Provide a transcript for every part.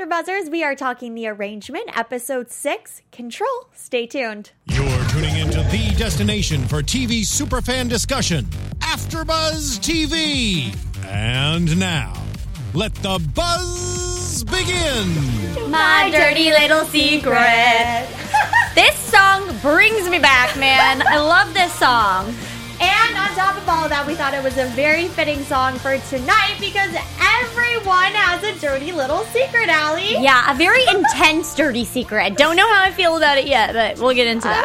After Buzzers. We are talking the arrangement, episode six, Control. Stay tuned. You're tuning into the destination for TV superfan discussion, AfterBuzz TV. And now, let the buzz begin. My dirty little secret. this song brings me back, man. I love this song. And on top of all of that, we thought it was a very fitting song for tonight because everyone has a dirty little secret, Allie. Yeah, a very intense dirty secret. Don't know how I feel about it yet, but we'll get into that.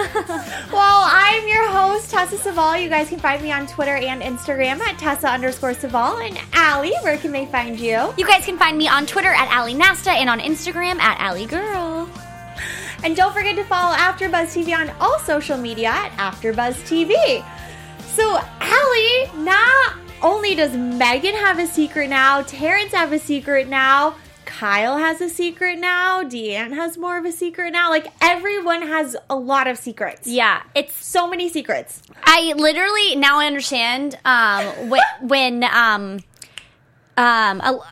well, I'm your host, Tessa Ceval. You guys can find me on Twitter and Instagram at Tessa underscore Ceval. And Allie, where can they find you? you guys can find me on Twitter at Ally Nasta and on Instagram at Ali Girl. And don't forget to follow AfterBuzz TV on all social media at AfterBuzz TV. So, Allie, not only does Megan have a secret now, Terrence have a secret now, Kyle has a secret now, Deanne has more of a secret now. Like everyone has a lot of secrets. Yeah, it's So many secrets. I literally now I understand um when when um um Alex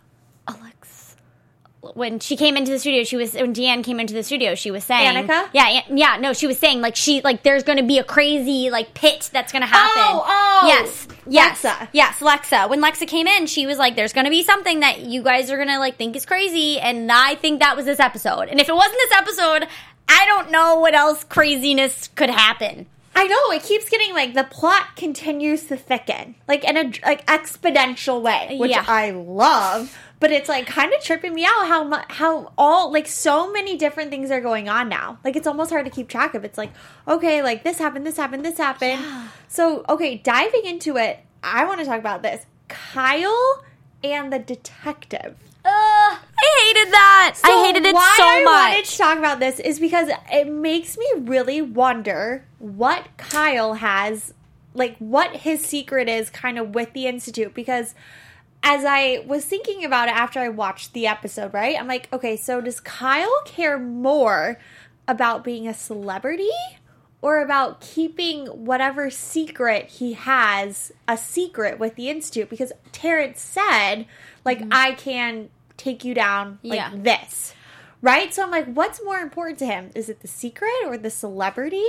when she came into the studio she was when Deanne came into the studio she was saying Annika? yeah yeah no she was saying like she like there's going to be a crazy like pit that's going to oh, happen Oh, oh. yes yes Lexa. yes Lexa when Lexa came in she was like there's going to be something that you guys are going to like think is crazy and I think that was this episode and if it wasn't this episode I don't know what else craziness could happen I know it keeps getting like the plot continues to thicken, like in a like exponential way, which Yeah. I love. But it's like kind of tripping me out how mu- how all like so many different things are going on now. Like it's almost hard to keep track of. It's like okay, like this happened, this happened, this happened. So okay, diving into it, I want to talk about this Kyle and the detective. Ugh, I hated that. I hated it so much. why so I wanted to talk about this is because it makes me really wonder what Kyle has, like what his secret is, kind of with the institute. Because as I was thinking about it after I watched the episode, right, I'm like, okay, so does Kyle care more about being a celebrity? Or about keeping whatever secret he has a secret with the institute because Terrence said, like, mm-hmm. I can take you down like Yeah. this. Right? So I'm like, what's more important to him? Is it the secret or the celebrity?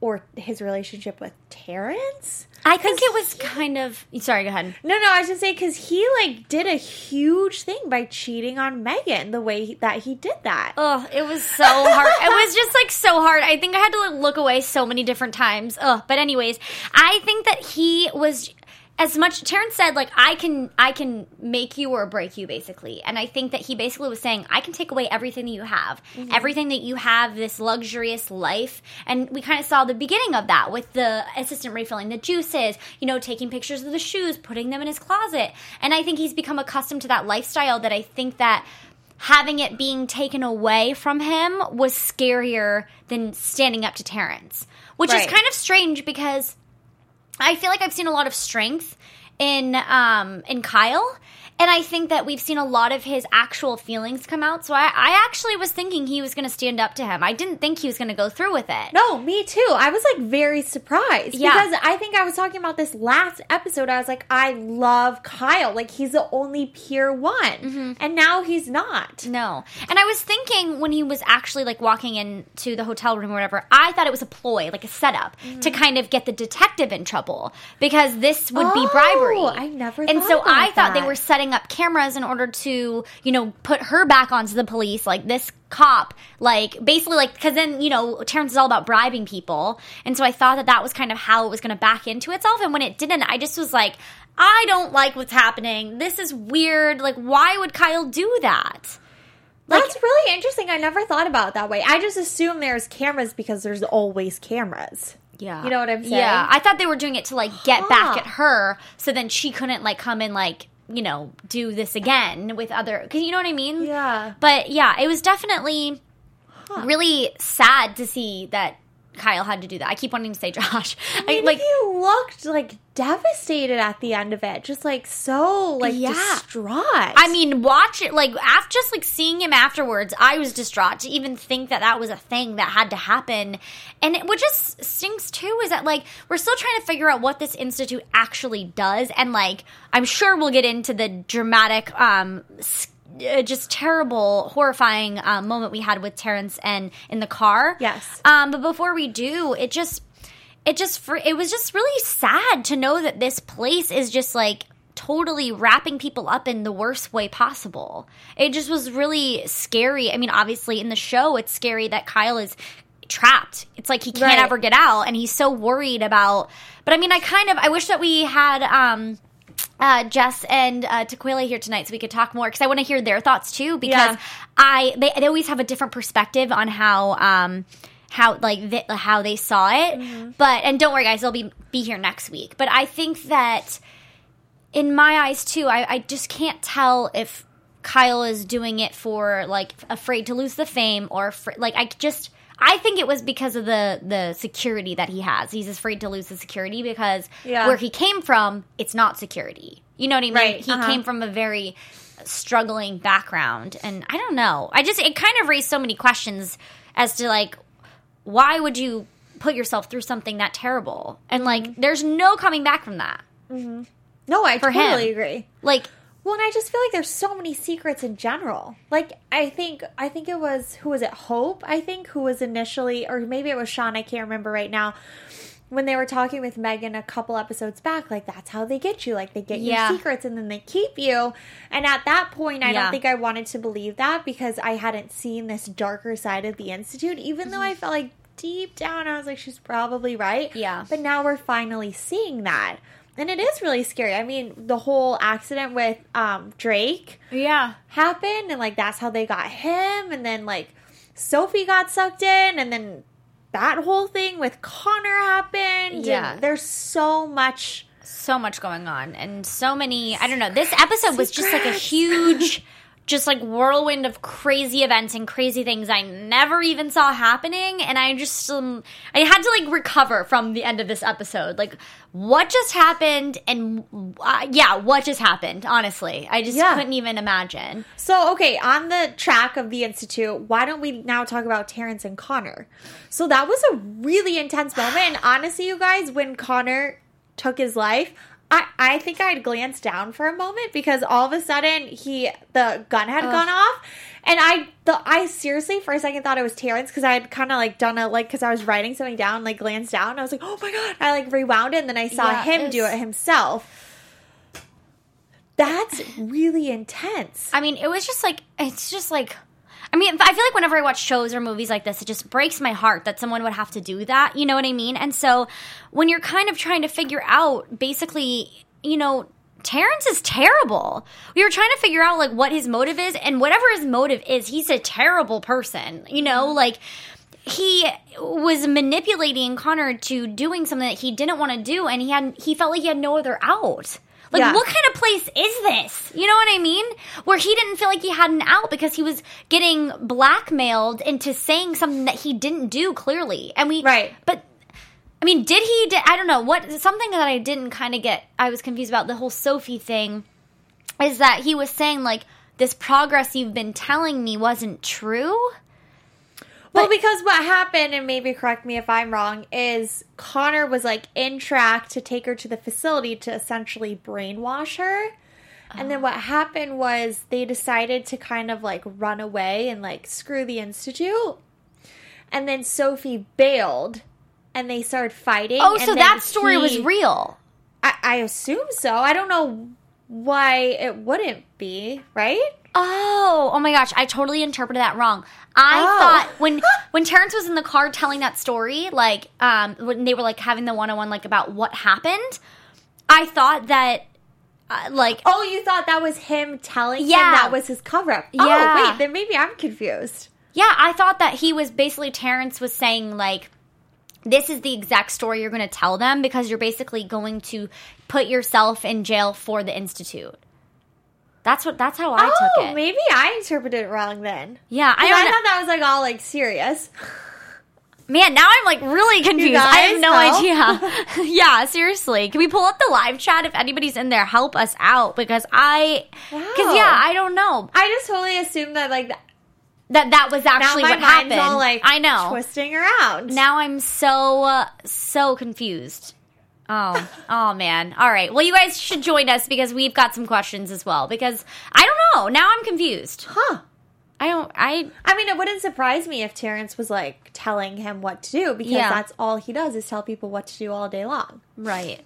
Or his relationship with Terrence? I think it was kind of. Sorry, go ahead. No, no, I was just saying because he like did a huge thing by cheating on Megan the way he, that he did that. Oh, it was so hard. it was just like so hard. I think I had to like, look away so many different times. Ugh, but anyways, I think that he was as much Terrence said like I can I can make you or break you basically. And I think that he basically was saying I can take away everything that you have. Mm-hmm. Everything that you have this luxurious life. And we kind of saw the beginning of that with the assistant refilling the juices, you know, taking pictures of the shoes, putting them in his closet. And I think he's become accustomed to that lifestyle that I think that having it being taken away from him was scarier than standing up to Terrence, which Right. is kind of strange because I feel like I've seen a lot of strength in um in Kyle. And I think that we've seen a lot of his actual feelings come out. So I, I actually was thinking he was going to stand up to him. I didn't think he was going to go through with it. No, me too. I was like very surprised Yeah. because I think I was talking about this last episode. I was like, I love Kyle. Like he's the only pure one, Mm-hmm. and now he's not. No. And I was thinking when he was actually like walking into the hotel room or whatever, I thought it was a ploy, like a setup Mm. to kind of get the detective in trouble because this would be Oh, bribery. I never And so I about thought they were setting up cameras in order to, you know, put her back onto the police like this cop like basically like because then you know terrence is all about bribing people and so i thought that that was kind of how it was going to back into itself and when it didn't i just was like i don't like what's happening this is weird like why would kyle do that Like- That's really interesting. I never thought about it that way. I just assume there's cameras because there's always cameras. Yeah. You know what I'm saying? Yeah. I thought they were doing it to like get back at her so then she couldn't like come and like, you know, do this again with other cuz you know what I mean? Yeah. But yeah, it was definitely really sad to see that Kyle had to do that. I keep wanting to say Josh. I, I mean, like he looked like devastated at the end of it, just like so like Yeah. distraught. I mean, watch it like after just like seeing him afterwards. I was distraught to even think that that was a thing that had to happen. And it, what just stinks too is that like we're still trying to figure out what this institute actually does. And like I'm sure we'll get into the dramatic um just terrible, horrifying uh, moment we had with Terrence and in the car. Yes. Um, but before we do, it just, it just, it was just really sad to know that this place is just like totally wrapping people up in the worst way possible. It just was really scary. I mean, obviously in the show, it's scary that Kyle is trapped. It's like he can't Right. ever get out, and he's so worried about. But I mean, I kind of, I wish that we had. um uh, Jess and uh, Tequila here tonight, so we could talk more because I want to hear their thoughts too. Because Yeah. I they, they always have a different perspective on how um how like th- how they saw it. Mm-hmm. But and don't worry, guys, they'll be be here next week. But I think that in my eyes too, I, I just can't tell if Kyle is doing it for like afraid to lose the fame or fr- like I just I think it was because of the the security that he has. He's afraid to lose the security because Yeah. where he came from, it's not security. You know what I mean? Right, He uh-huh. came from a very struggling background and I don't know. I just it kind of raised so many questions as to like why would you put yourself through something that terrible? And like Mm-hmm. there's no coming back from that. No, I For him. totally agree. Like Well, and I just feel like there's so many secrets in general. Like I think I think it was who was it Hope? I think who was initially, or maybe it was Sean. I can't remember right now. When they were talking with Megan a couple episodes back, like that's how they get you. Like they get Yeah. your secrets and then they keep you. And at that point, I Yeah. don't think I wanted to believe that because I hadn't seen this darker side of the institute. Even though mm-hmm. I felt like deep down, I was like, she's probably right. Yeah. But now we're finally seeing that. And it is really scary. I mean, the whole accident with um, Drake yeah. happened, and like that's how they got him. And then like Sophie got sucked in, and then that whole thing with Connor happened. Yeah. and there's so much. so much going on and so many i don't know this episode was just like a huge just like whirlwind of crazy events and crazy things i never even saw happening and i just um, i had to like recover from the end of this episode like what just happened and uh, yeah what just happened honestly i just Yeah. couldn't even imagine So okay, on the track of the institute, why don't we now talk about Terrence and Connor? So that was a really intense moment, and honestly, you guys, when Connor took his life. I, I think I'd glanced down for a moment because all of a sudden he the gun had gone off, and I the I seriously for a second thought it was Terrence because I had kind of like done a like because I was writing something down like glanced down I was like oh my god I like rewound it and then I saw Yeah, him do it himself. That's really intense. I mean, it was just like it's just like I mean, I feel like whenever I watch shows or movies like this, it just breaks my heart that someone would have to do that. You know what I mean? And so when you're kind of trying to figure out basically, you know, Terrence is terrible. We were trying to figure out like what his motive is, and whatever his motive is, he's a terrible person. You know, mm-hmm. like he was manipulating Connor to doing something that he didn't want to do, and he had he felt like he had no other out. Like, Yeah. what kind of place is this? You know what I mean? Where he didn't feel like he had an out because he was getting blackmailed into saying something that he didn't do clearly. And we, Right. But I mean, did he? Did, I don't know what something that I didn't kind of get. I was confused about the whole Sophie thing. Is that he was saying like this progress you've been telling me wasn't true? Well, because what happened, and maybe correct me if I'm wrong, is Connor was like in track to take her to the facility to essentially brainwash her. And then oh. what happened was they decided to kind of like run away and like screw the institute. And then Sophie bailed and they started fighting. Oh, so that story was real. I, I assume so. I don't know why it wouldn't be, right? Oh, oh my gosh, I totally interpreted that wrong. I Oh. thought when when Terrence was in the car telling that story, like um when they were like having the one on one like about what happened, I thought that uh, like Oh, you thought that was him telling Yeah. him that was his cover up. Yeah. Oh, wait, then maybe I'm confused. yeah, I thought that he was basically Terrence was saying like this is the exact story you're going to tell them because you're basically going to put yourself in jail for the institute. That's what that's how I oh, took it. maybe I interpreted it wrong then. Yeah, I I, I thought that was like all like serious. Man, now I'm like really confused. I have no help? idea. yeah, seriously. Can we pull up the live chat if anybody's in there? Help us out because I, because Wow. yeah, I don't know I just totally assumed that like that. that was actually what happened. all like I know. twisting around. Now I'm so uh, so confused. Oh, oh man. All right. Well, you guys should join us because we've got some questions as well. Because I don't know. Now I'm confused. Huh. I don't. I I mean, it wouldn't surprise me if Terrence was like telling him what to do because Yeah. that's all he does is tell people what to do all day long. right.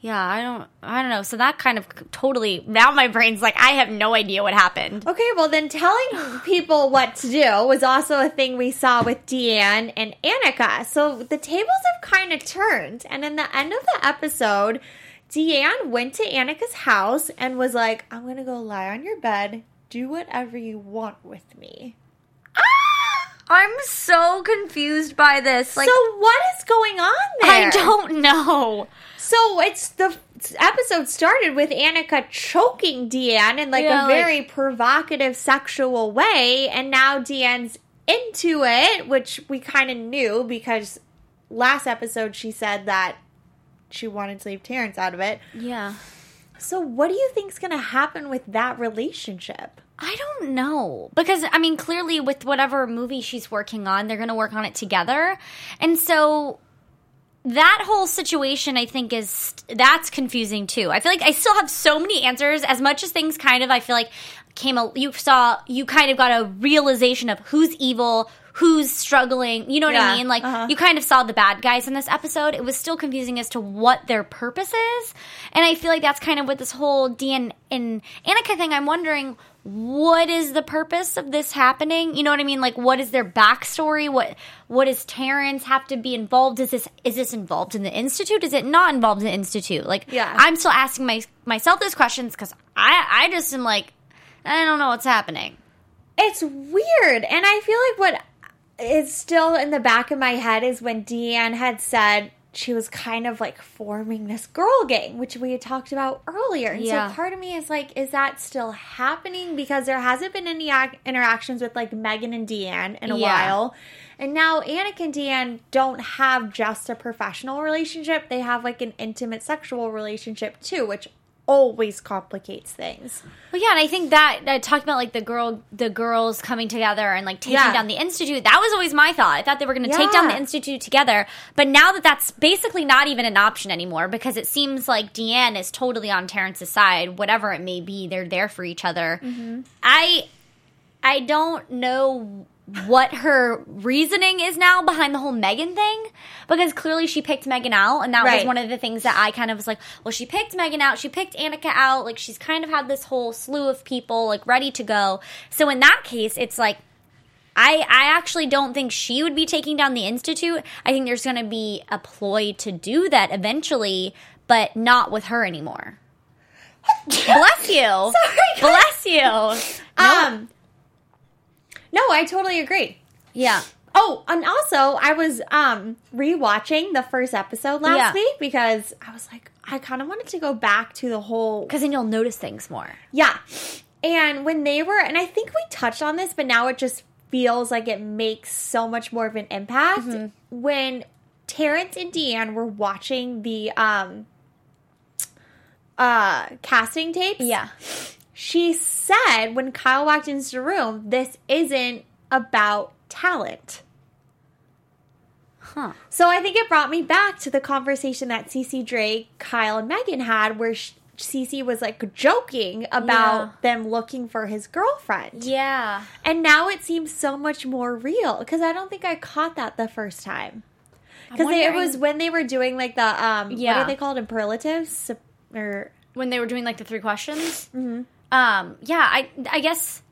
Yeah. I don't. I don't know. So that kind of totally. Now my brain's like I have no idea what happened. Okay, well then telling people what to do was also a thing we saw with Deanne and Annika. So the tables have kind of turned, and in the end of the episode, Deanne went to Annika's house and was like, "I'm gonna go lie on your bed, do whatever you want with me." I'm so confused by this. Like so what is going on there? I don't know. So it's the episode started with Annika choking Deanne in like Yeah, a like- very provocative sexual way, and now Deanne's into it, which we kind of knew because last episode she said that she wanted to leave Terrence out of it. Yeah. So what do you think's going to happen with that relationship? I don't know because I mean clearly with whatever movie she's working on they're going to work on it together. And so that whole situation I think is that's confusing too. I feel like I still have so many answers as much as things kind of I feel like came a, you saw you kind of got a realization of who's evil, who's struggling, you know what I mean? Like uh-huh. you kind of saw the bad guys in this episode. It was still confusing as to what their purpose is. And I feel like that's kind of with this whole Deanne and Annika thing. I'm wondering what is the purpose of this happening? You know what I mean? Like what is their backstory? What what does Terrence have to be involved? Is this is this involved in the institute? Is it not involved in the institute? Like Yeah. I'm still asking my, myself those questions because I I just am like I don't know what's happening. It's weird. And I feel like what is still in the back of my head is when Deanne had said she was kind of like forming this girl gang, which we had talked about earlier. And Yeah. so part of me is like, is that still happening? Because there hasn't been any ac- interactions with like Megan and Deanne in a Yeah. while. And now Annika and Deanne don't have just a professional relationship, they have like an intimate sexual relationship too, which always complicates things. Well, yeah, and I think that uh, talking about like the girl, the girls coming together and like taking Yeah. down the institute. That was always my thought. I thought they were going to take down the institute together, but now that that's basically not even an option anymore because it seems like Deanne is totally on Terrence's side. Whatever it may be, they're there for each other. Mm-hmm. I, I don't know what her reasoning is now behind the whole Megan thing because clearly she picked Megan out and that was one of the things that I kind of was like, well, she picked Megan out, she picked Annika out, like she's kind of had this whole slew of people like ready to go. So in that case, it's like I I actually don't think she would be taking down the institute. I think there's going to be a ploy to do that eventually, but not with her anymore. Bless you. Sorry. Bless you. No. Um, no, I totally agree. yeah. Oh, and also I was um rewatching the first episode last Yeah. week because I was like I kind of wanted to go back to the whole Because then you'll notice things more. yeah. And when they were and I think we touched on this but now it just feels like it makes so much more of an impact Mm-hmm. when Terrence and Deanne were watching the um uh casting tapes. She said when Kyle walked into the room, this isn't about talent. Huh. So I think it brought me back to the conversation that Cece Drake, Kyle, and Megan had, where Cece was like joking about Yeah. them looking for his girlfriend. Yeah. And now it seems so much more real because I don't think I caught that the first time. Because it was when they were doing like the um, yeah. what are they called Imperatives? Or when they were doing like the three questions. Mm-hmm. Um, yeah, I I guess.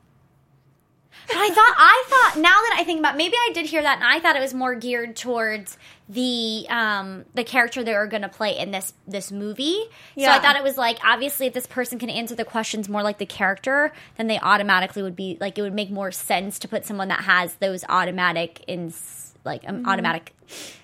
But I thought I thought now that I think about maybe I did hear that and I thought it was more geared towards the um the character they were going to play in this this movie. Yeah. So I thought it was like obviously if this person can answer the questions more like the character, then they automatically would be like it would make more sense to put someone that has those automatic in like um, automatic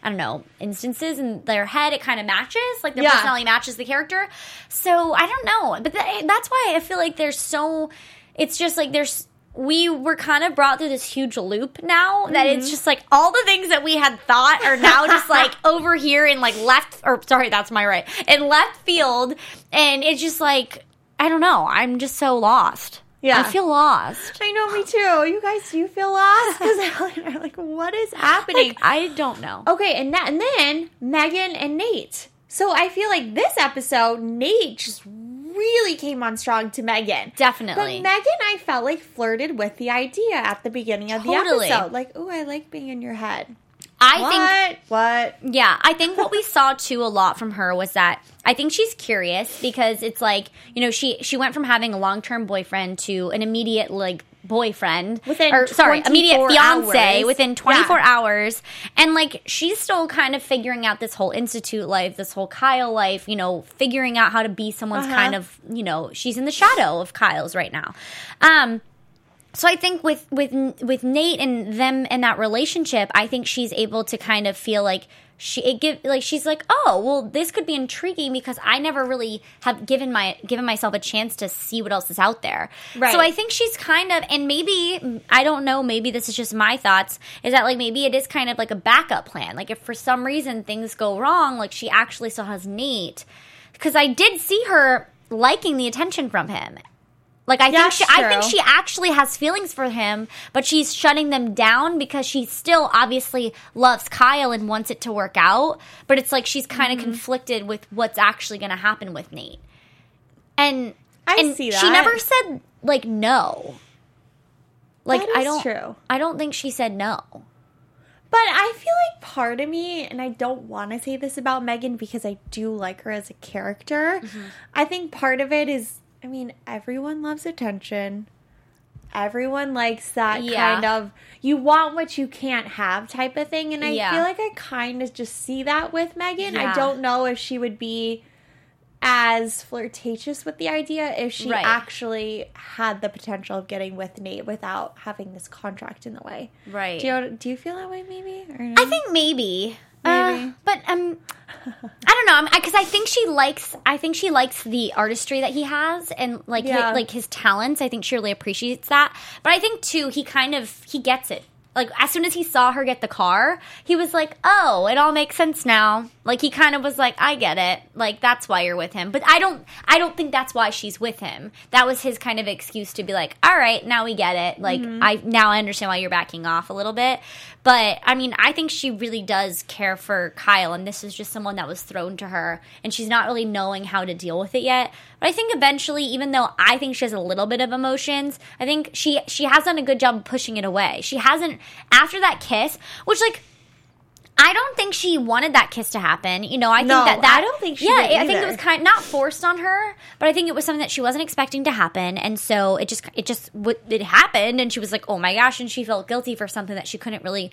I don't know instances in their head. It kind of matches like their Yeah. personality matches the character. So I don't know, but th- that's why I feel like there's so. It's just like there's. We were kind of brought through this huge loop now that Mm-hmm. it's just like all the things that we had thought are now just like over here in like left or sorry that's my right in left field and it's just like I don't know I'm just so lost Yeah. I feel lost I know me too. You guys do you feel lost? Because I'm like, what is happening? like I don't know Okay, and that, and then Megan and Nate. So I feel like this episode, Nate just really came on strong to Megan. Definitely. But Megan, I felt like flirted with the idea at the beginning of Totally. the episode. Like, oh, I like being in your head. I think what? What? Yeah, I think what we saw too a lot from her was that I think she's curious because it's like you know she she went from having a long term boyfriend to an immediate like boyfriend Within or sorry immediate 24 fiance hours. within 24 Yeah. hours and like she's still kind of figuring out this whole institute life this whole kyle life you know figuring out how to be someone's Uh-huh. kind of you know she's in the shadow of kyle's right now um so I think with with with Nate and them and that relationship, I think she's able to kind of feel like she it give like she's like, oh well, this could be intriguing because I never really have given my given myself a chance to see what else is out there. Right. So I think she's kind of and maybe I don't know, maybe this is just my thoughts. Is that like maybe it is kind of like a backup plan? Like if for some reason things go wrong, like she actually still has Nate because I did see her liking the attention from him. Like I think That's she, I think she actually has feelings for him, but she's shutting them down because she still obviously loves Kyle and wants it to work out. But it's like she's kind of Mm-hmm. conflicted with what's actually going to happen with Nate. And I and see that She never said like no. Like I don't. true. I don't think she said no. But I feel like part of me, and I don't want to say this about Megan because I do like her as a character. Mm-hmm. I think part of it is, I mean, everyone loves attention. Everyone likes that Yeah. kind of you want what you can't have type of thing. And I Yeah. feel like I kind of just see that with Megan. Yeah. I don't know if she would be as flirtatious with the idea if she Right. actually had the potential of getting with Nate without having this contract in the way. Right. Do you, do you feel that way, maybe? Or no? I think maybe. Maybe. Uh, but um, I don't know. Because I think she likes. I think she likes the artistry that he has and like Yeah. like his talents. I think she really appreciates that. But I think too, he kind of he gets it. Like as soon as he saw her get the car, he was like, "Oh, it all makes sense now." Like he kind of was like, "I get it. Like that's why you're with him." But I don't. I don't think that's why she's with him. That was his kind of excuse to be like, "All right, now we get it. Like mm-hmm. I now I understand why you're backing off a little bit." But I mean, I think she really does care for Kyle, and this is just someone that was thrown to her, and she's not really knowing how to deal with it yet. But I think eventually, even though I think she has a little bit of emotions, I think she she has done a good job pushing it away. She hasn't after that kiss, which like. I don't think she wanted that kiss to happen. You know, I think No, that that I don't think she Yeah, I think it was kind of not forced on her, but I think it was something that she wasn't expecting to happen, and so it just it just it happened, and she was like, "Oh my gosh!" and she felt guilty for something that she couldn't really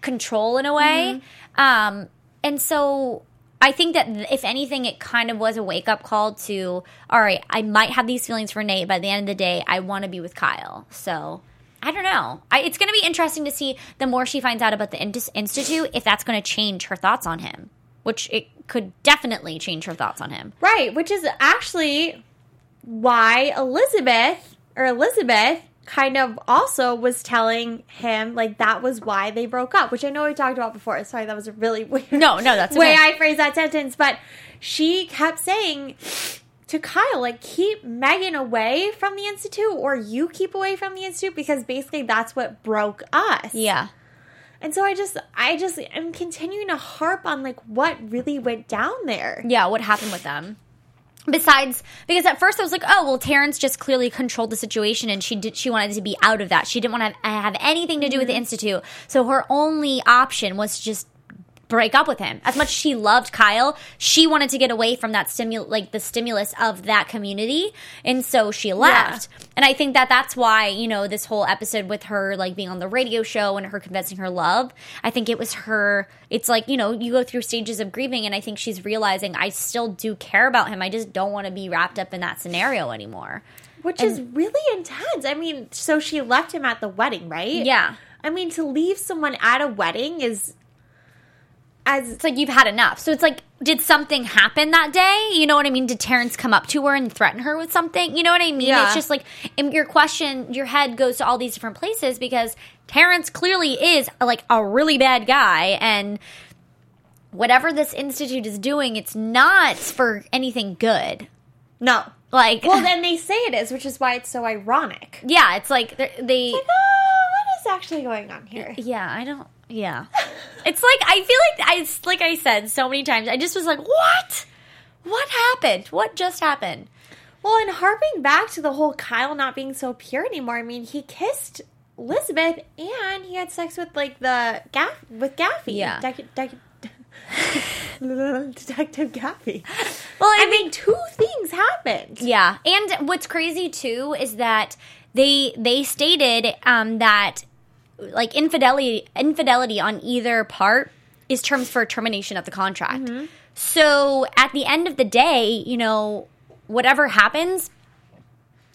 control in a way. Um, and so I think that if anything, it kind of was a wake up call to, all right, I might have these feelings for Nate, but at the end of the day, I want to be with Kyle. So I don't know. I, it's going to be interesting to see the more she finds out about the Institute, if that's going to change her thoughts on him, which it could definitely change her thoughts on him. Right, which is actually why Elizabeth or Elizabeth kind of also was telling him like that was why they broke up, which I know we talked about before. Sorry, that was a really weird No, no, that's way okay. I phrased that sentence, but she kept saying to Kyle, like, keep Megan away from the institute, or you keep away from the institute, because basically that's what broke us. Yeah. And so I just, I just am continuing to harp on like what really went down there. Yeah, what happened with them? Besides, because at first I was like, oh well, Terrence just clearly controlled the situation, and she did. She wanted to be out of that. She didn't want to have, have anything to do with the mm-hmm. institute. So her only option was to just break up with him. As much as she loved Kyle, she wanted to get away from that stimul, like the stimulus of that community, and so she left. And I think that that's why you know this whole episode with her like being on the radio show and her confessing her love. I think it was her. It's like you know you go through stages of grieving, and I think she's realizing I still do care about him. I just don't want to be wrapped up in that scenario anymore. Which is really intense. I mean, so she left him at the wedding, right? Yeah. I mean, to leave someone at a wedding is as It's like you've had enough. So it's like, did something happen that day? You know what I mean? Did Terrence come up to her and threaten her with something? You know what I mean? Yeah. It's just like in your question, your head goes to all these different places because Terrence clearly is like a really bad guy and whatever this institute is doing, it's not for anything good. no. Like, Well, then they say it is, which is why it's so ironic. yeah, it's like they're- they. Like, oh, actually going on here? Yeah, I don't. Yeah. It's like I feel like I like I said so many times. I just was like, what? What happened? What just happened? Well, and harping back to the whole Kyle not being so pure anymore. I mean, he kissed Elizabeth and he had sex with like the gaff with Gaffy. Yeah. Dec- dec- Detective Gaffy. Well, I, I mean, two things happened. Yeah, and what's crazy too is that they they stated um, that like infidelity infidelity on either part is terms for termination of the contract. Mm-hmm. So at the end of the day, you know, whatever happens,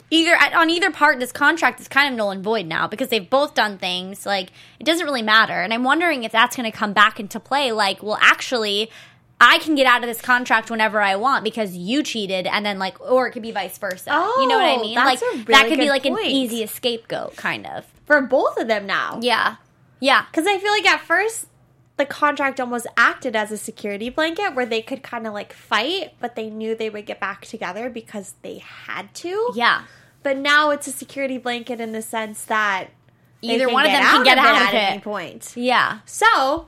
either on either part, this contract is kind of null and void now because they've both done things. Like it doesn't really matter, and I'm wondering if that's going to come back into play. Like, well, actually. I can get out of this contract whenever I want because you cheated, and then like, or it could be vice versa. you know what I Oh, mean? like a that really could be like an point. easy scapegoat, kind of. For both of them now. Yeah, yeah, Because I feel like at first the contract almost acted as a security blanket where they could kind of like fight, but they knew they would get back together because they had to. yeah. But now it's a security blanket in the sense that Either one of them can get out of at any it. point. Yeah. So,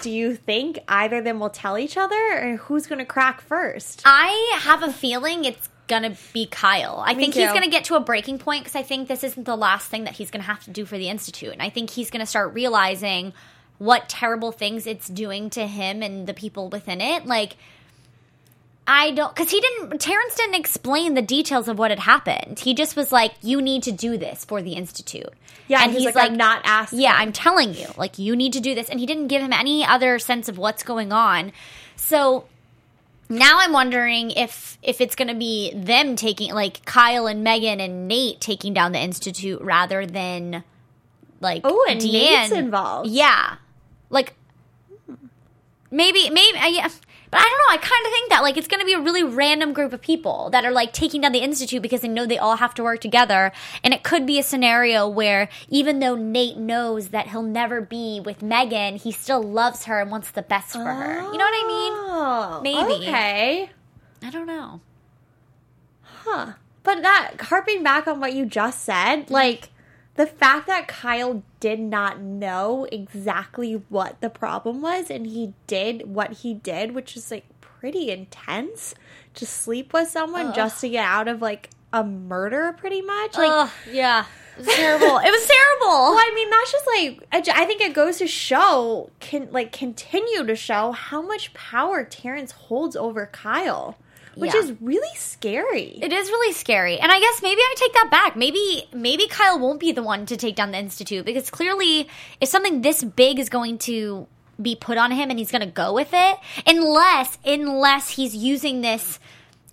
do you think either of them will tell each other, or who's going to crack first? I have a feeling it's gonna be Kyle. I Me think he's gonna get to a breaking point because I think this isn't the last thing that he's gonna have to do for the institute, and I think he's gonna start realizing what terrible things it's doing to him and the people within it. Like, I don't because he didn't. Terrence didn't explain the details of what had happened. He just was like, "You need to do this for the institute." Yeah, and he's, like, "I'm not asking." Yeah, I'm telling you, like, you need to do this, and he didn't give him any other sense of what's going on. So now I'm wondering if if it's going to be them taking like Kyle and Megan and Nate taking down the institute rather than like Oh, and Deanne. Nate's involved. Yeah, like maybe maybe yeah. But I don't know. I kind of think that like it's going to be a really random group of people that are like taking down the institute because they know they all have to work together, and it could be a scenario where even though Nate knows that he'll never be with Megan, he still loves her and wants the best for her. You know what I mean? Oh, Maybe. Okay. I don't know. Huh. But that harping back on what you just said, like the fact that Kyle did not know exactly what the problem was and he did what he did, which is like pretty intense to sleep with someone just to get out of like a murder pretty much. Like Ugh, yeah, it was terrible. it was terrible. well, I mean, that's just like i think it goes to show, can like continue to show how much power Terrence holds over Kyle, which Yeah. is really scary. It is really scary. And I guess maybe I take that back. Maybe maybe Kyle won't be the one to take down the institute because clearly if something this big is going to be put on him and he's going to go with it unless unless he's using this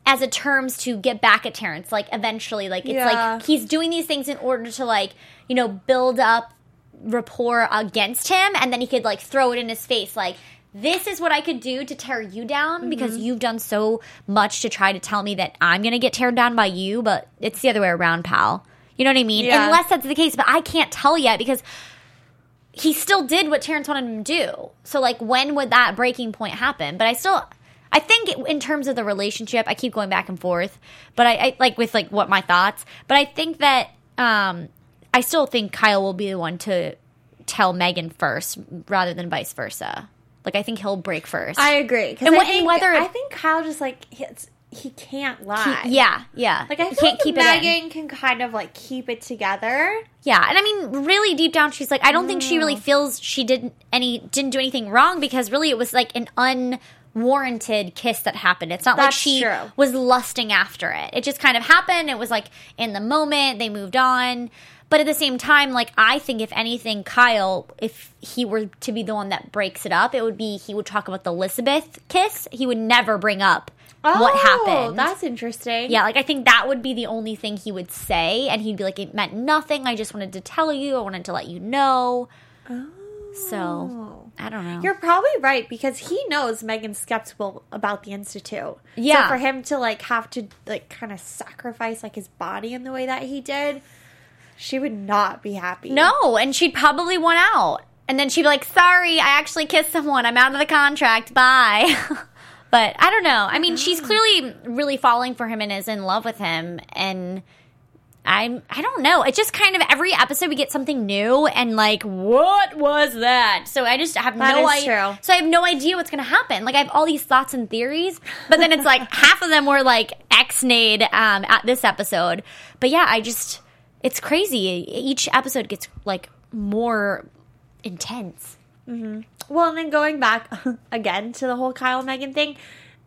as a terms to get back at Terrence like eventually like it's Yeah. like he's doing these things in order to like you know build up rapport against him and then he could like throw it in his face like this is what I could do to tear you down Mm-hmm. because you've done so much to try to tell me that I'm going to get teared down by you, but it's the other way around, pal. You know what I mean? Yeah. Unless that's the case, but I can't tell yet because he still did what Terrence wanted him to do. So, like, when would that breaking point happen? But I still, I think it, in terms of the relationship, I keep going back and forth. But I, I like with like what my thoughts. But I think that um, I still think Kyle will be the one to tell Megan first rather than vice versa. Like, I think he'll break first. I agree. And I what- think, whether- I think Kyle just like he, he can't lie. yeah, yeah. Like I feel can't like keep it. Megan can kind of like keep it together. Yeah, and I mean, really deep down, she's like, I don't think she Mm. really feels she didn't any didn't do anything wrong because really it was like an unwarranted kiss that happened. It's not like she true. was lusting after it. It just kind of happened. It was like in the moment they moved on. But at the same time, like I think if anything, Kyle, if he were to be the one that breaks it up, it would be he would talk about the Elizabeth kiss. He would never bring up what Oh, happened. That's interesting. Yeah, like I think that would be the only thing he would say, and he'd be like, "It meant nothing. I just wanted to tell you. I wanted to let you know." Oh. So I don't know. You're probably right because he knows Megan's skeptical about the institute. Yeah. So for him to like have to like kind of sacrifice like his body in the way that he did, she would not be happy. no, and she'd probably want out, and then she'd be like, "Sorry, I actually kissed someone. I'm out of the contract. Bye." but I don't know. I mean, she's clearly really falling for him and is in love with him, and I'm I don't know. It's just kind of every episode we get something new and like what was that? So I just have That no idea. So I have no idea what's gonna happen. Like I have all these thoughts and theories, but then it's like half of them were like ex-nade um, at this episode. But yeah, I just it's crazy. Each episode gets like more intense. Mm-hmm. Well, and then going back again to the whole Kyle Megan thing,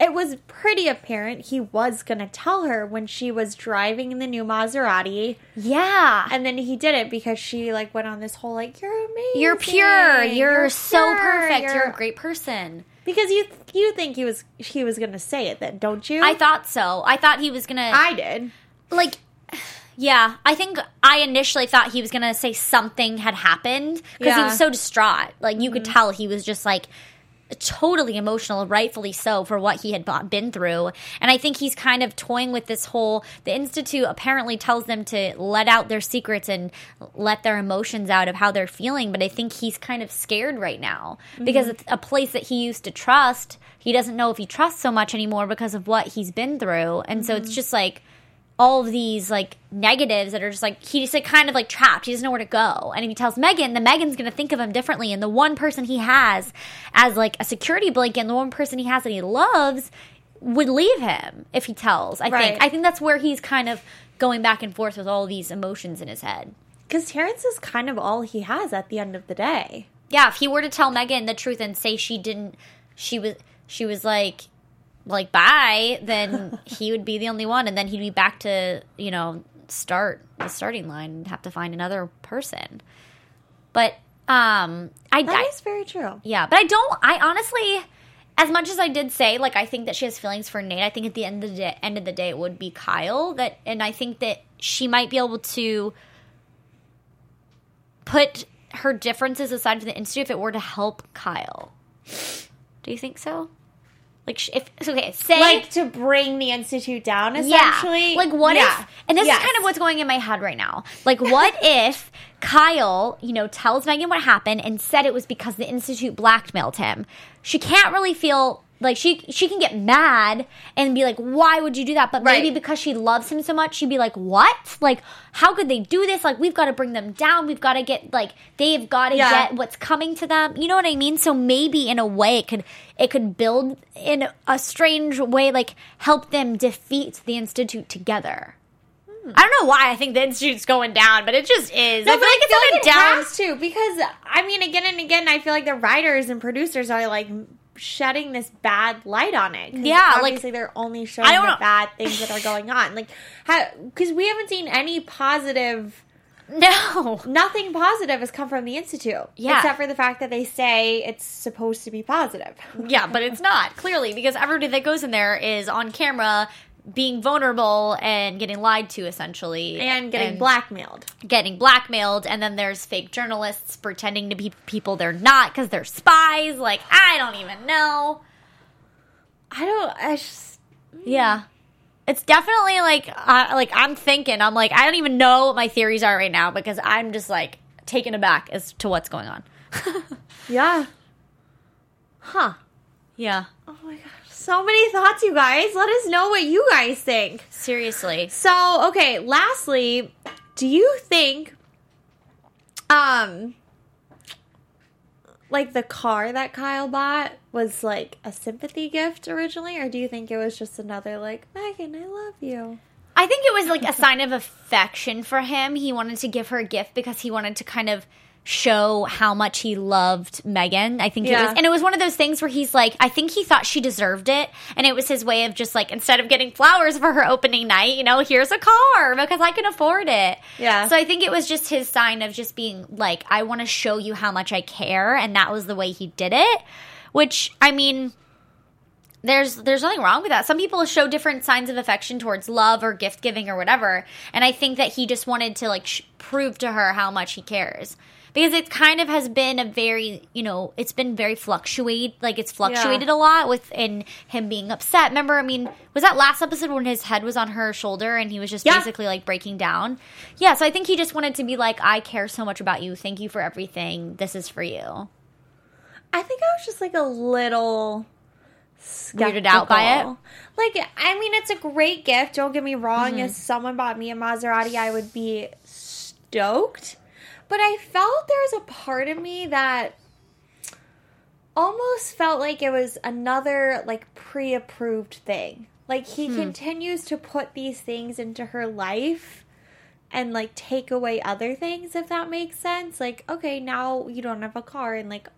it was pretty apparent he was going to tell her when she was driving in the new Maserati. Yeah. And then he did it because she like went on this whole like you're amazing. You're pure. You're, so pure, perfect. You're, a great person. because you you think he was he was going to say it then, don't you? I thought so. I thought he was gonna I did. like yeah i think i initially thought he was gonna say something had happened because he was so distraught. Like you could mm-hmm. tell he was just like totally emotional rightfully so for what he had been through. And i think he's kind of toying with this whole the institute apparently tells them to let out their secrets and let their emotions out of how they're feeling but i think he's kind of scared right now. Because mm-hmm. it's a place that he used to trust he doesn't know if he trusts so much anymore because of what he's been through. And so it's mm-hmm. just like all of these like negatives that are just like he's like kind of like trapped. He doesn't know where to go. And if he tells Megan, then Megan's gonna think of him differently. And the one person he has as like a security blanket, and the one person he has that he loves would leave him if he tells. I Right. think. I think that's where he's kind of going back and forth with all these emotions in his head. Cuz Terrence is kind of all he has at the end of the day. Yeah, if he were to tell Megan the truth and say she didn't, she was she was like like bye, then he would be the only one, and then he'd be back to you know start the starting line and have to find another person. But um, I, That I is very true. yeah, but I don't. I honestly, as much as I did say, like I think that she has feelings for Nate. I think at the end of the day, end of the day, it would be Kyle. That, and I think that she might be able to put her differences aside for the institute if it were to help Kyle. Do you think so? Like, if okay, say Like to bring the institute down essentially. yeah. Like, what Yeah. if, and this Yes. is kind of what's going in my head right now. Like, what if Kyle, you know, tells Megan what happened and said it was because the Institute blackmailed him? She can't really feel like she she can get mad and be like, why would you do that? But maybe because she loves him so much, she'd be like, what? Like, how could they do this? Like, we've got to bring them down. We've got to get like they've got to Yeah. get what's coming to them. You know what I mean? So maybe in a way it could it could build in a strange way like help them defeat the institute together. Hmm. I don't know why I think the institute's going down, but it just is. No, I feel like it's on a it down. has to because I mean, again and again, I feel like the writers and producers are like shedding this bad light on it. Yeah, like- obviously they're only showing the know. bad things that are going on. Like, because we haven't seen any positive. No. Nothing positive has come from the institute, Yeah. except for the fact that they say it's supposed to be positive. Yeah, but it's not clearly because everybody that goes in there is on camera being vulnerable and getting lied to essentially and getting blackmailed. getting blackmailed and then there's fake journalists pretending to be people they're not because they're spies like i don't even know I don't. I just. yeah it's definitely like uh, like i'm thinking i'm like i don't even know what my theories are right now because i'm just like taken aback as to what's going on Yeah. Huh. yeah Oh my gosh. So many thoughts, you guys. Let us know what you guys think. seriously So, okay, lastly, do you think um like the car that Kyle bought was like a sympathy gift originally or do you think it was just another like Megan, I love you? I think it was like a sign of affection for him. He wanted to give her a gift because he wanted to kind of show how much he loved Megan. I think it Yeah. was, and it was one of those things where he's like, I think he thought she deserved it, and it was his way of just like instead of getting flowers for her opening night, you know, here's a car because I can afford it. Yeah. So I think it was just his sign of just being like, I want to show you how much I care, and that was the way he did it. Which I mean there's there's nothing wrong with that. Some people show different signs of affection towards love or gift giving or whatever, and I think that he just wanted to like sh- prove to her how much he cares. Because it kind of has been a very, you know, it's been very fluctuate, like it's fluctuated a lot with in him being upset. Remember, I mean, was that last episode when his head was on her shoulder and he was just Yeah. basically like breaking down? Yeah, so I think he just wanted to be like, I care so much about you. Thank you for everything. This is for you. I think I was just like a little weirded out by it? Like, I mean, it's a great gift. Don't get me wrong. Mm-hmm. If someone bought me a Maserati, I would be stoked. But I felt there was a part of me that almost felt like it was another like pre-approved thing. Like Hmm. he continues to put these things into her life and like take away other things if that makes sense. Like okay, now you don't have a car and like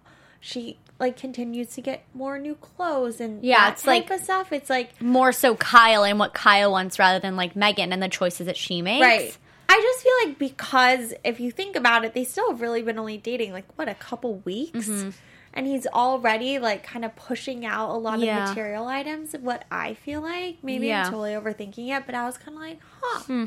she like continues to get more new clothes and Yeah, it's type like- of stuff. It's like More so Kyle and what Kyle wants rather than like Megan and the choices that she makes. Right. I just feel like because if you think about it, they still have really been only dating like what a couple weeks. Mm-hmm. And he's already like kind of pushing out a lot Yeah. of material items. What I feel like, maybe Yeah. Hmm. I'm totally overthinking it, but I was kind of like, huh.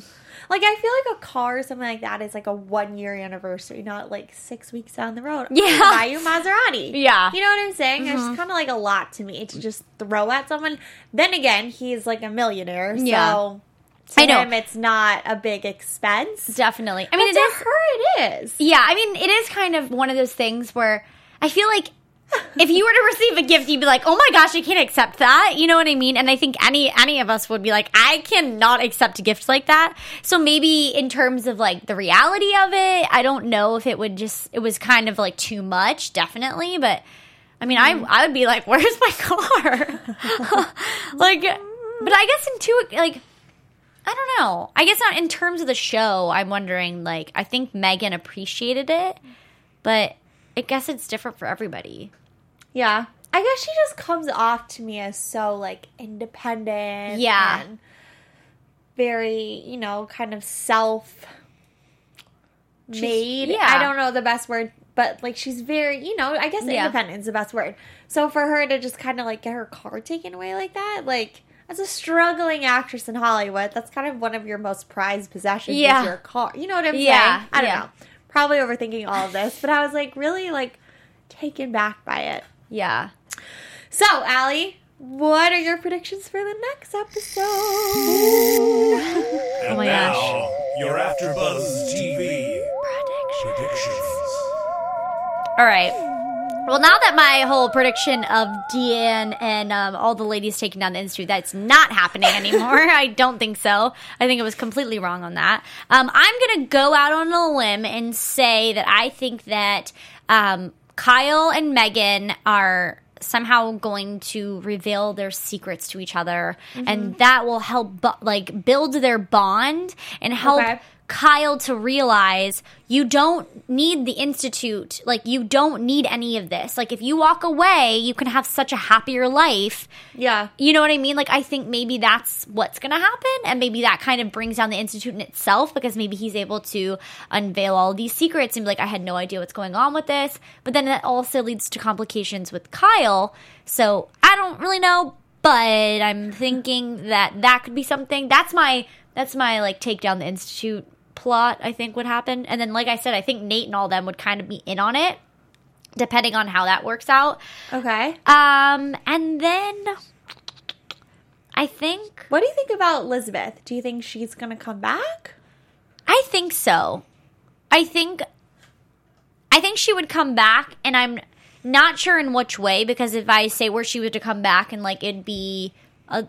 Like I feel like a car or something like that is like a one year anniversary, not like six weeks down the road. Yeah. buy you Maserati. Yeah. Mm-hmm. you know what I'm saying? It's kind of like a lot to me to just throw at someone. Then again, he's like a millionaire, so. Yeah. I know. him, it's not a big expense. Definitely. I mean, mean, it to is. her, it is. Yeah, I mean, it is kind of one of those things where I feel like if you were to receive a gift, you'd be like, "Oh my gosh, I can't accept that." You know what I mean? And I think any any of us would be like, "I cannot accept a gift like that." So maybe in terms of like the reality of it, I don't know if it would just it was kind of like too much, definitely, but I mean, I mm-hmm. I would be like, "Where's my car?" like but I guess in two like I don't know. I guess not in terms of the show. I'm wondering, like, I think Megan appreciated it, but I guess it's different for everybody. Yeah. I guess she just comes off to me as so like independent. Yeah. And very, you know, kind of self made. yeah. I don't know the best word, but like she's very, you know, I guess Yeah. independent is the best word. So for her to just kind of like get her car taken away like that, like as a struggling actress in Hollywood, that's kind of one of your most prized possessions Yeah. is your car. You know what I'm Yeah, saying? I don't yeah. know. Probably overthinking all of this, but I was like really like taken back by it. Yeah. So, Allie, what are your predictions for the next episode? Oh my now, gosh. after AfterBuzz TV predictions. All right. Well, now that my whole prediction of Deanne and um, all the ladies taking down the institute, that's not happening anymore. I don't think so. I think it was completely wrong on that. Um, I'm going to go out on a limb and say that I think that um, Kyle and Megan are somehow going to reveal their secrets to each other and that will help bu- like build their bond and help Okay. Kyle to realize you don't need the institute. Like, you don't need any of this. Like, if you walk away, you can have such a happier life. Yeah. You know what I mean? Like, I think maybe that's what's going to happen. And maybe that kind of brings down the institute in itself because maybe he's able to unveil all these secrets and be like, I had no idea what's going on with this. But then that also leads to complications with Kyle. So I don't really know. But I'm thinking that that could be something. That's my that's my like take down the institute plot. I think would happen, and then like I said, I think Nate and all them would kind of be in on it, depending on how that works out. Okay. Um, and then I think What do you think about Elizabeth? Do you think she's going to come back? I think so. I think I think she would come back and I'm not sure in which way because if I say where she was to come back and like it'd be a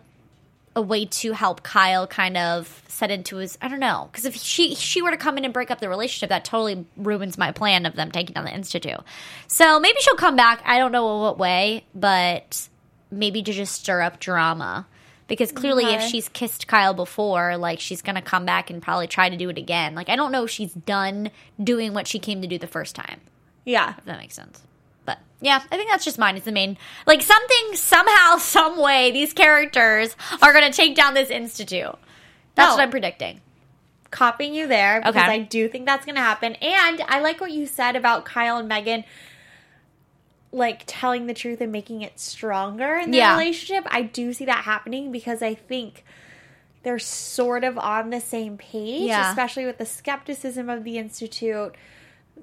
a way to help Kyle kind of set into his I don't know because if she she were to come in and break up the relationship that totally ruins my plan of them taking down the institute. So maybe she'll come back. I don't know what way, but maybe to just stir up drama. Because clearly, if she's kissed Kyle before, like she's gonna come back and probably try to do it again. Like I don't know if she's done doing what she came to do the first time. Yeah. If that makes sense. But yeah, I think that's just mine. Is the main like something somehow, some way these characters are gonna take down this institute. That's Oh. what I'm predicting. Copying you there because Okay. I do think that's going to happen. And I like what you said about Kyle and Megan like telling the truth and making it stronger in their Yeah. relationship. I do see that happening because I think they're sort of on the same page, Yeah. especially with the skepticism of the institute,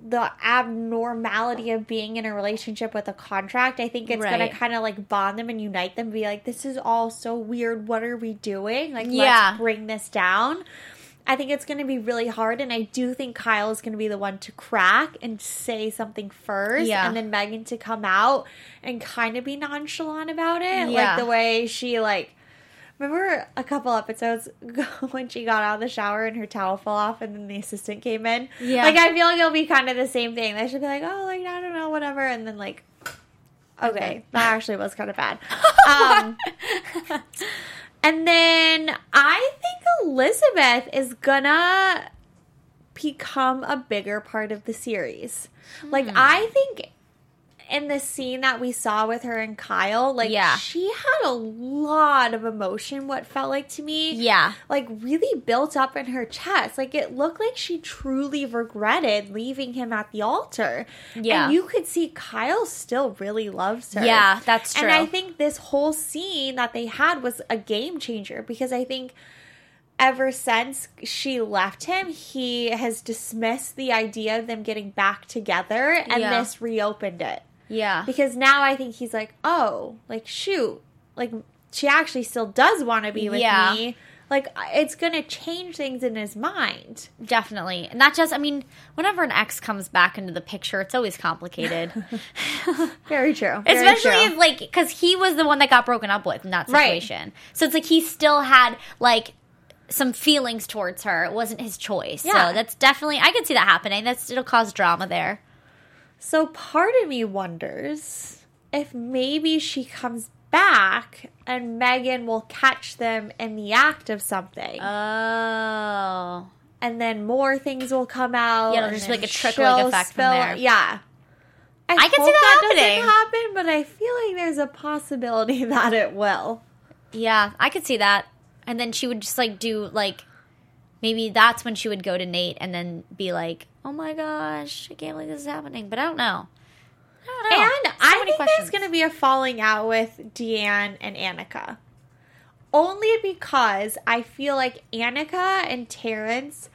the abnormality of being in a relationship with a contract. I think it's gonna kind of like bond them and unite them. Be like, this is all so weird. What are we doing? Like, Yeah. let's bring this down. I think it's going to be really hard, and I do think Kyle is going to be the one to crack and say something first, Yeah. and then Megan to come out and kind of be nonchalant about it, Yeah. like the way she like. Remember a couple episodes when she got out of the shower and her towel fell off, and then the assistant came in. Yeah. like I feel like it'll be kind of the same thing. They should be like, "Oh, like I don't know, whatever," and then like, okay, that actually was kind of bad. Um, and then I think Elizabeth is gonna become a bigger part of the series. Like Hmm. I think in the scene that we saw with her and Kyle, like Yeah. she had a lot of emotion what felt like to me. Yeah. Like really built up in her chest. Like it looked like she truly regretted leaving him at the altar. Yeah. And you could see Kyle still really loves her. Yeah, that's true. And. I think this whole scene that they had was a game changer because I think ever since she left him, he has dismissed the idea of them getting back together, and Yeah. this reopened it. Yeah. Because now I think he's like, oh, like shoot, like she actually still does want to be with Yeah. me. Like it's gonna change things in his mind. Definitely. And not just, I mean, whenever an ex comes back into the picture, it's always complicated. Very true. Very Especially true. if, like, because he was the one that got broken up with in that Right. situation. So it's like he still had, like, some feelings towards her. It wasn't his choice. Yeah. So that's definitely, I could see that happening. That's, it'll cause drama there. So part of me wonders if maybe she comes back and Megan will catch them in the act of something. Oh. and then more things will come out. Yeah, it'll just like a trickling effect from there. Yeah. I, I can see that doesn't happening. happen, but I feel like there's a possibility that it will. Yeah, I could see that. And then she would just, like, do, like, maybe that's when she would go to Nate and then be like, oh my gosh, I can't believe this is happening. But I don't know. I don't know. And So I think questions. there's going to be a falling out with Deanne and Annika. Only because I feel like Annika and Terrence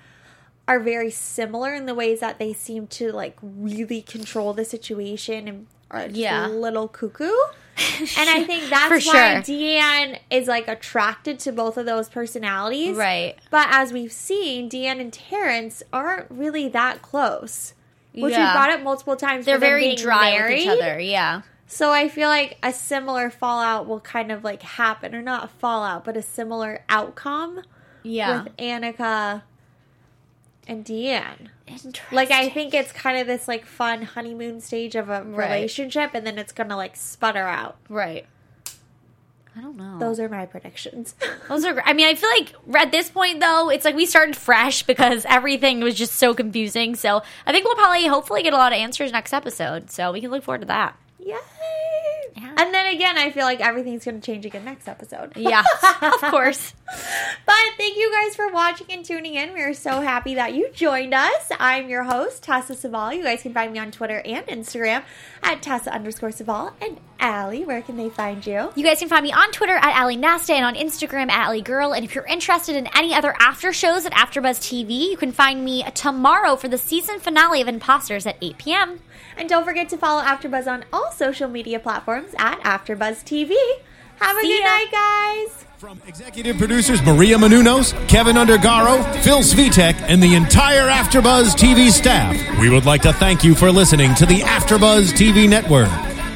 are very similar in the ways that they seem to like really control the situation and are Yeah. a little cuckoo. And I think that's why. Deanne is like attracted to both of those personalities. Right. But as we've seen, Deanne and Terrence aren't really that close. Which Yeah. we brought up multiple times. They're very dry with each other. Yeah. So I feel like a similar fallout will kind of like happen, or not fallout, but a similar outcome Yeah. with Annika and Deanne. Like I think it's kind of this like fun honeymoon stage of a Right. relationship, and then it's gonna like sputter out. Right. I don't know. Those are my predictions. Those are. I mean, I feel like at this point though, it's like we started fresh because everything was just so confusing. So I think we'll probably, hopefully, get a lot of answers next episode. So we can look forward to that. Yay! Yeah. And then again, I feel like everything's gonna change again next episode. Yeah, of course. But thank you guys for watching and tuning in. We are so happy that you joined us. I'm your host, Tessa Ceval. You guys can find me on Twitter and Instagram at Tessa underscore Ceval. And Allie, where can they find you? You guys can find me on Twitter at Ally Nasta and on Instagram at Ali Girl. And if you're interested in any other after shows at AfterBuzz TV, you can find me tomorrow for the season finale of Imposters at 8 p.m. And don't forget to follow AfterBuzz on all social media platforms at AfterBuzz TV. Have a See good ya. night, guys. From executive producers Maria Menounos, Kevin Undergaro, Phil Svitek, and the entire AfterBuzz TV staff, we would like to thank you for listening to the AfterBuzz TV network.